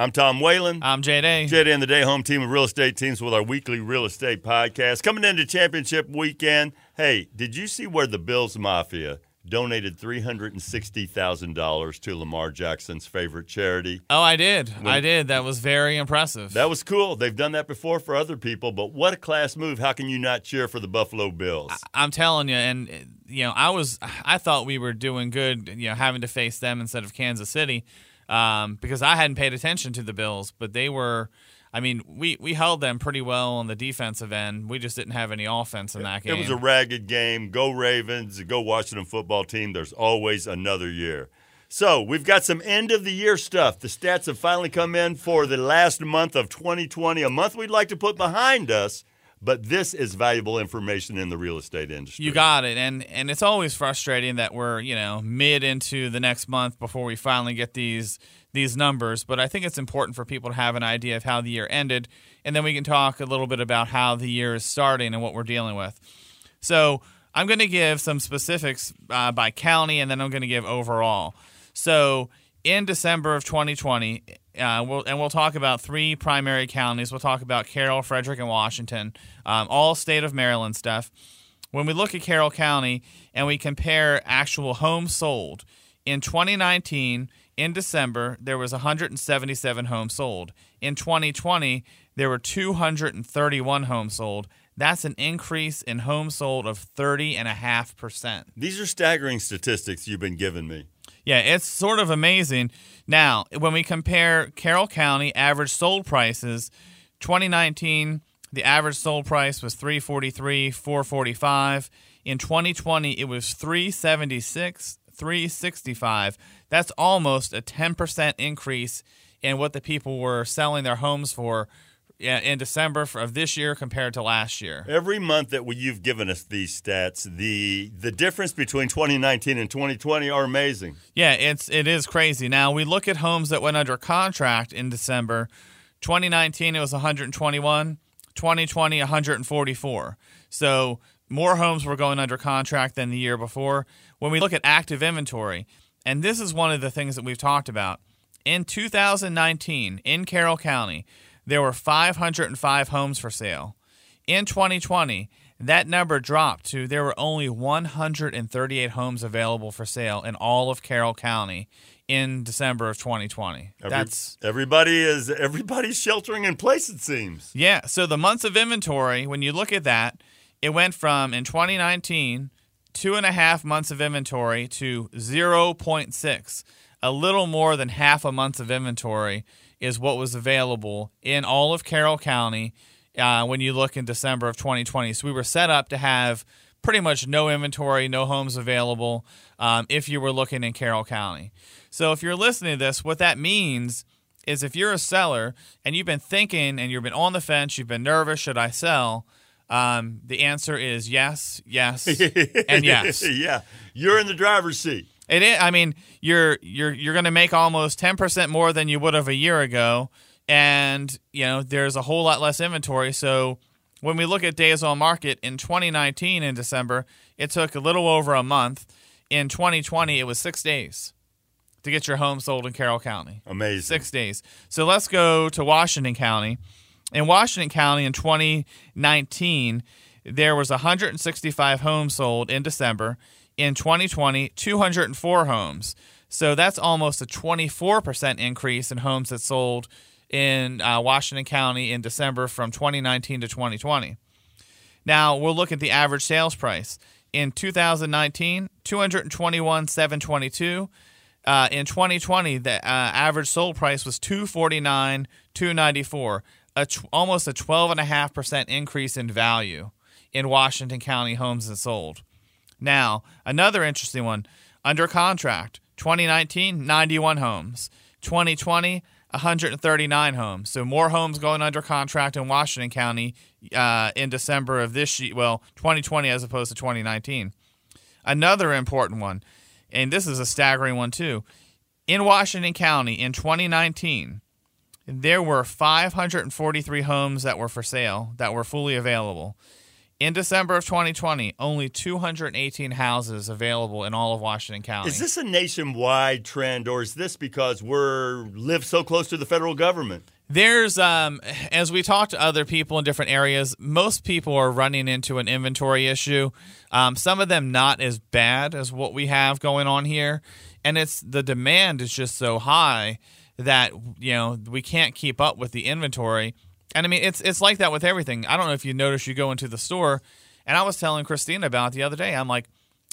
I'm Tom Whalen. I'm. Jay Day and the Day Home Team of Real Estate Teams with our weekly real estate podcast. Coming into championship weekend. Hey, did you see where the Bills Mafia donated $360,000 to Lamar Jackson's favorite charity? Oh, I did. I did. That was very impressive. That was cool. They've done that before for other people, but what a class move. How can you not cheer for the Buffalo Bills? I'm telling you, and you know, I was, I thought we were doing good, you know, having to face them instead of Kansas City, um, because I hadn't paid attention to the Bills, but they were. I mean, we, we held them pretty well on the defensive end. We just didn't have any offense in that game. It was a ragged game. Go Ravens, go Washington football team. There's always another year. So we've got some end of the year stuff. The stats have finally come in for the last month of 2020, a month we'd like to put behind us. But this is valuable information in the real estate industry. You got it, and and it's always frustrating that we're you know mid into the next month before we finally get these these numbers. But I think it's important for people to have an idea of how the year ended, and then we can talk a little bit about how the year is starting and what we're dealing with. So I'm going to give some specifics uh, by county, and then I'm going to give overall. So in December of 2020, uh, we'll, and we'll talk about three primary counties. We'll talk about Carroll, Frederick, and Washington, um, all state of Maryland stuff. When we look at Carroll County and we compare actual homes sold in 2019, in December, there was 177 homes sold. In 2020, there were 231 homes sold. That's an increase in homes sold of 30.5%. These are staggering statistics you've been giving me. Yeah, it's sort of amazing. Now, when we compare Carroll County average sold prices, 2019 the average sold price was 343, 445. In 2020 it was 376, 365. That's almost a 10% increase in what the people were selling their homes for in December of this year compared to last year. Every month that we, you've given us these stats, the the difference between 2019 and 2020 are amazing. Yeah, it's it is crazy. Now we look at homes that went under contract in December. 2019 it was 121, 2020 144. So more homes were going under contract than the year before. When we look at active inventory, and this is one of the things that we've talked about, in 2019 in Carroll County, there were 505 homes for sale. In 2020, that number dropped to there were only 138 homes available for sale in all of Carroll County in December of 2020. Every, That's everybody is everybody's sheltering in place. It seems. Yeah. So the months of inventory, when you look at that, it went from in 2019 two and a half months of inventory to 0.6, a little more than half a month of inventory is what was available in all of Carroll County uh, when you look in December of 2020. So we were set up to have pretty much no inventory, no homes available um, if you were looking in Carroll County. So if you're listening to this, what that means is if you're a seller and you've been thinking and you've been on the fence, you've been nervous, should I sell? Um, the answer is yes, yes, and yes. yeah, you're in the driver's seat. It is. I mean, you're you're you're going to make almost ten percent more than you would have a year ago, and you know there's a whole lot less inventory. So when we look at days on market in 2019 in December, it took a little over a month. In 2020, it was six days to get your home sold in Carroll County. Amazing. Six days. So let's go to Washington County. In Washington County in 2019, there was 165 homes sold in December in 2020, 204 homes. So that's almost a 24% increase in homes that sold in uh, Washington County in December from 2019 to 2020. Now we'll look at the average sales price. In 2019, 221,722. Uh, in 2020, the uh, average sold price was 249, 294, a tw- almost a 12.5% increase in value in Washington County homes that sold. Now, another interesting one under contract 2019, 91 homes. 2020, 139 homes. So more homes going under contract in Washington County uh, in December of this year, well, 2020 as opposed to 2019. Another important one, and this is a staggering one too. In Washington County in 2019, there were 543 homes that were for sale that were fully available. In December of 2020, only 218 houses available in all of Washington County. Is this a nationwide trend, or is this because we're live so close to the federal government? There's, um, as we talk to other people in different areas, most people are running into an inventory issue. Um, some of them not as bad as what we have going on here, and it's the demand is just so high that you know we can't keep up with the inventory. And I mean, it's it's like that with everything. I don't know if you notice you go into the store, and I was telling Christina about the other day. I'm like,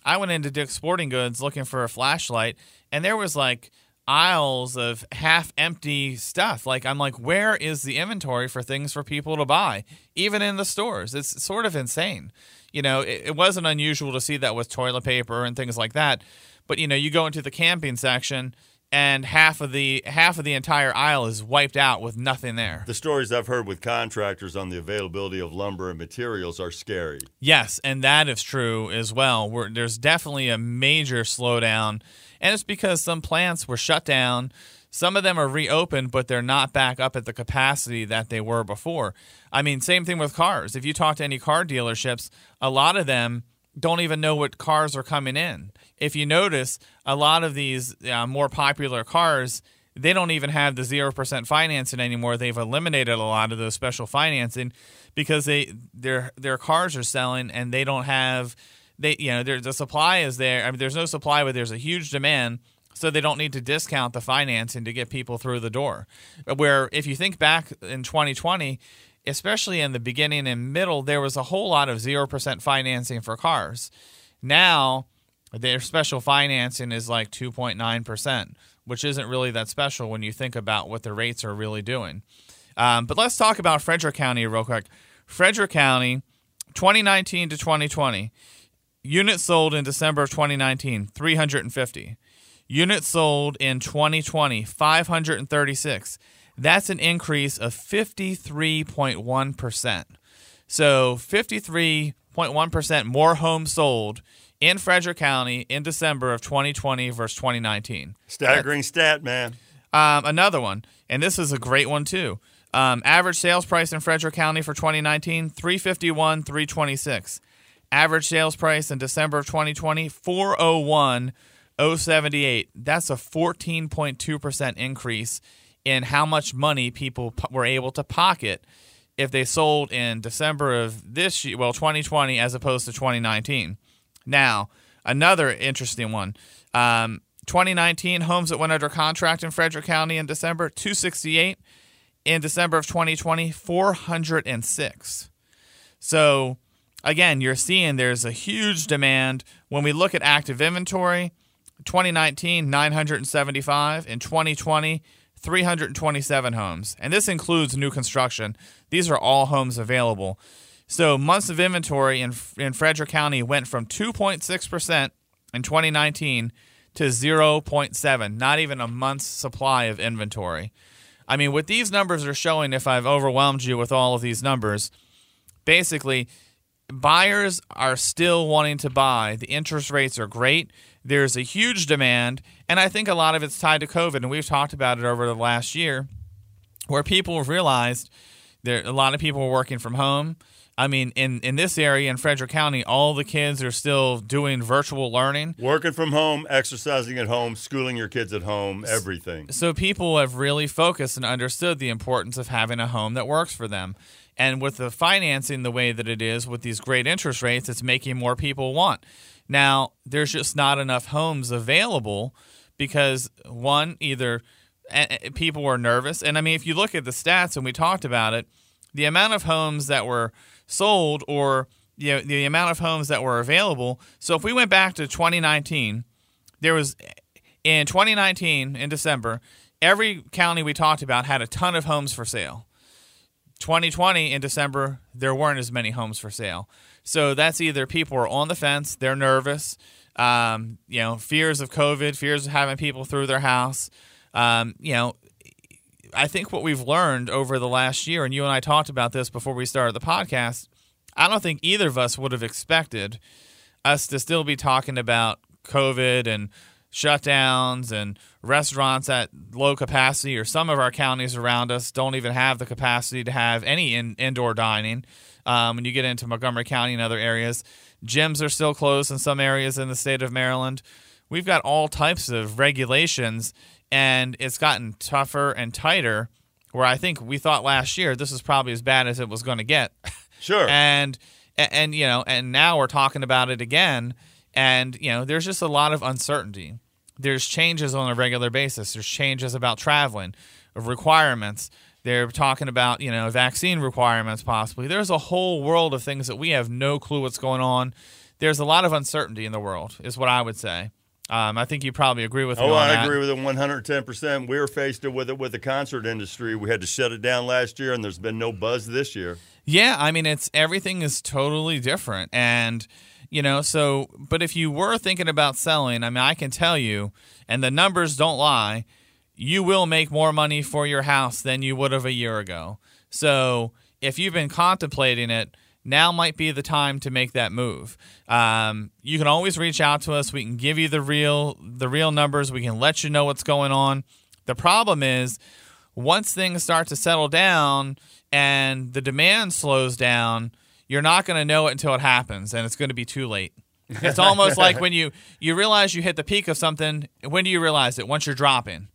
I went into Dick's Sporting Goods looking for a flashlight, and there was like aisles of half empty stuff. Like I'm like, where is the inventory for things for people to buy, even in the stores? It's sort of insane. You know, it, it wasn't unusual to see that with toilet paper and things like that. But you know, you go into the camping section and half of the half of the entire aisle is wiped out with nothing there. The stories I've heard with contractors on the availability of lumber and materials are scary. Yes, and that is true as well. We're, there's definitely a major slowdown, and it's because some plants were shut down. Some of them are reopened, but they're not back up at the capacity that they were before. I mean, same thing with cars. If you talk to any car dealerships, a lot of them don't even know what cars are coming in. If you notice, a lot of these uh, more popular cars, they don't even have the 0% financing anymore. They've eliminated a lot of those special financing because they their their cars are selling and they don't have they you know the supply is there. I mean there's no supply but there's a huge demand so they don't need to discount the financing to get people through the door. Where if you think back in 2020, especially in the beginning and middle, there was a whole lot of 0% financing for cars. Now, their special financing is like 2.9%, which isn't really that special when you think about what the rates are really doing. Um, but let's talk about Frederick County real quick. Frederick County, 2019 to 2020, units sold in December of 2019, 350. Units sold in 2020, 536. That's an increase of 53.1%. So 53.1% more homes sold in Frederick County in December of 2020 versus 2019. Staggering That's, stat, man. Um, another one, and this is a great one too. Um, average sales price in Frederick County for 2019, 351, 326. Average sales price in December of 2020, 401, 078. That's a 14.2% increase in how much money people were able to pocket if they sold in December of this year, well, 2020 as opposed to 2019. Now, another interesting one. Um, 2019 homes that went under contract in Frederick County in December, 268. In December of 2020, 406. So, again, you're seeing there's a huge demand. When we look at active inventory, 2019, 975. In 2020, 327 homes. And this includes new construction. These are all homes available. So months of inventory in, in Frederick County went from 2.6% in 2019 to 0.7, not even a month's supply of inventory. I mean, what these numbers are showing, if I've overwhelmed you with all of these numbers, basically, buyers are still wanting to buy. The interest rates are great. There's a huge demand, and I think a lot of it's tied to COVID, and we've talked about it over the last year, where people have realized there a lot of people are working from home. I mean, in, in this area in Frederick County, all the kids are still doing virtual learning. Working from home, exercising at home, schooling your kids at home, everything. So people have really focused and understood the importance of having a home that works for them. And with the financing the way that it is, with these great interest rates, it's making more people want. Now, there's just not enough homes available because, one, either eh, eh, people were nervous. And I mean, if you look at the stats, and we talked about it, the amount of homes that were sold or you know, the amount of homes that were available. So if we went back to 2019, there was in 2019 in December, every county we talked about had a ton of homes for sale. 2020 in December, there weren't as many homes for sale. So that's either people are on the fence, they're nervous, um, you know, fears of COVID, fears of having people through their house. Um, you know, I think what we've learned over the last year, and you and I talked about this before we started the podcast, I don't think either of us would have expected us to still be talking about COVID and shutdowns and restaurants at low capacity, or some of our counties around us don't even have the capacity to have any in, indoor dining. Um, when you get into Montgomery County and other areas, gyms are still closed in some areas in the state of Maryland. We've got all types of regulations, and it's gotten tougher and tighter. Where I think we thought last year this was probably as bad as it was going to get. Sure. and and you know, and now we're talking about it again, and you know, there's just a lot of uncertainty there's changes on a regular basis. There's changes about traveling, of requirements. They're talking about you know vaccine requirements possibly. There's a whole world of things that we have no clue what's going on. There's a lot of uncertainty in the world, is what I would say. Um, I think you probably agree with me. Oh, I that. agree with it 110. percent We were faced with it with the concert industry. We had to shut it down last year, and there's been no buzz this year. Yeah, I mean, it's everything is totally different, and you know, so. But if you were thinking about selling, I mean, I can tell you and the numbers don't lie, you will make more money for your house than you would have a year ago. So if you've been contemplating it, now might be the time to make that move. Um, you can always reach out to us. We can give you the real the real numbers. We can let you know what's going on. The problem is once things start to settle down and the demand slows down, you're not going to know it until it happens, and it's going to be too late. It's almost like when you you realize you hit the peak of something. When do you realize it? Once you're dropping.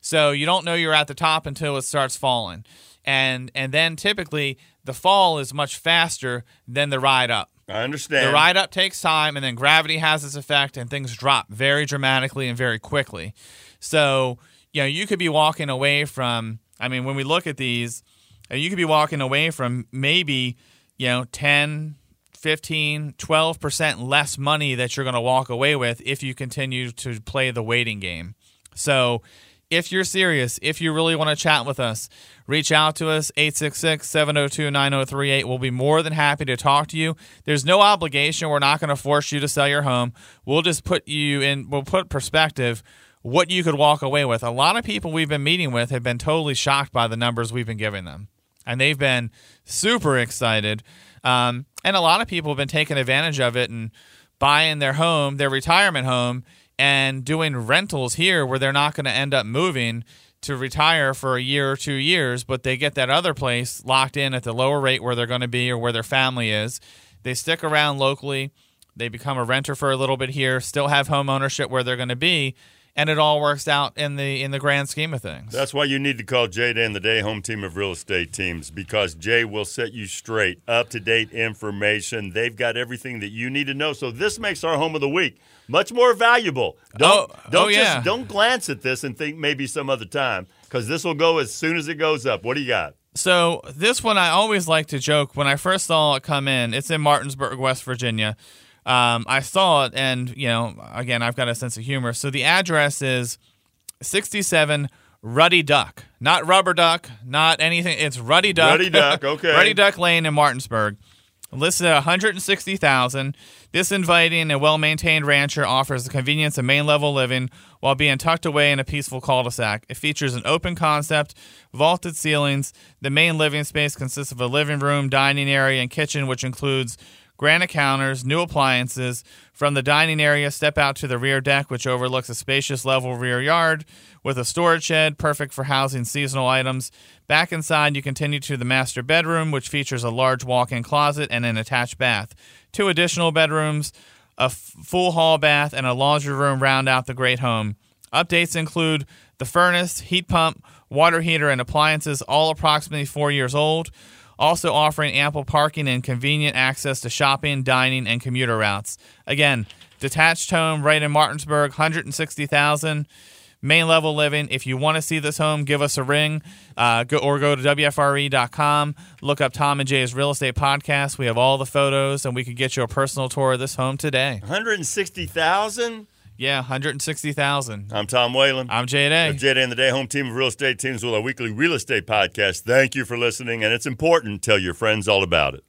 So you don't know you're at the top until it starts falling, and and then typically the fall is much faster than the ride up. I understand. The ride up takes time, and then gravity has its effect, and things drop very dramatically and very quickly. So you know you could be walking away from. I mean, when we look at these, you could be walking away from maybe you know 10 15, 12% less money that you're going to walk away with if you continue to play the waiting game. So, if you're serious, if you really want to chat with us, reach out to us 866-702-9038. We'll be more than happy to talk to you. There's no obligation. We're not going to force you to sell your home. We'll just put you in we'll put perspective what you could walk away with. A lot of people we've been meeting with have been totally shocked by the numbers we've been giving them. And they've been super excited um, and a lot of people have been taking advantage of it and buying their home, their retirement home, and doing rentals here where they're not going to end up moving to retire for a year or two years, but they get that other place locked in at the lower rate where they're going to be or where their family is. They stick around locally. They become a renter for a little bit here, still have home ownership where they're going to be, and it all works out in the in the grand scheme of things. That's why you need to call Jay Day and the Day Home Team of Real Estate Teams because Jay will set you straight, up to date information. They've got everything that you need to know. So this makes our home of the week much more valuable. Don't oh, oh don't oh, just yeah. don't glance at this and think maybe some other time because this will go as soon as it goes up. What do you got? So this one I always like to joke when I first saw it come in. It's in Martinsburg, West Virginia. Um, I saw it, and you know, again, I've got a sense of humor. So the address is 67 Ruddy Duck, not Rubber Duck, not anything. It's Ruddy Duck. Ruddy Duck, okay. Ruddy Duck Lane in Martinsburg. Listed at 160,000. This inviting and well-maintained rancher offers the convenience of main-level living while being tucked away in a peaceful cul-de-sac. It features an open concept, vaulted ceilings. The main living space consists of a living room, dining area, and kitchen, which includes granite counters, new appliances. From the dining area, step out to the rear deck, which overlooks a spacious level rear yard with a storage shed, perfect for housing seasonal items. Back inside, you continue to the master bedroom, which features a large walk in closet and an attached bath. Two additional bedrooms, a f- full hall bath, and a laundry room round out the great home. Updates include the furnace, heat pump, water heater, and appliances, all approximately four years old also offering ample parking and convenient access to shopping, dining, and commuter routes. Again, detached home right in Martinsburg, 160,000 main level living. If you want to see this home, give us a ring uh, go, or go to WFRE.com. Look up Tom and Jay's Real Estate Podcast. We have all the photos and we could get you a personal tour of this home today. 160,000? Yeah, 160,000. I'm Tom Whalen. I'm Jay Day. Jay Day and the Day Home Team of Real Estate Teams with our weekly real estate podcast. Thank you for listening, and it's important. Tell your friends all about it.